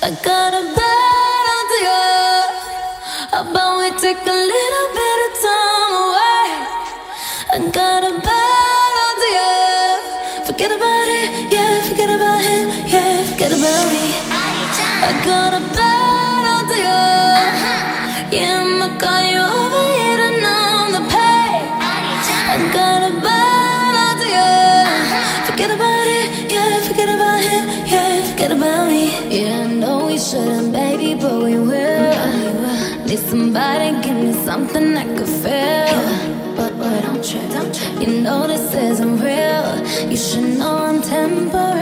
I got a bad idea, but we take a little bit of time away. I got a bad idea. Forget about it, yeah. Forget about him, yeah. Forget about me. I got a bad idea. Yeah, I'ma call you over here and on the page. I got a bad idea. Forget about but we will. Need somebody, give me something I could feel. But, but don't trip, don't trip. You know this isn't real. You should know I'm temporary.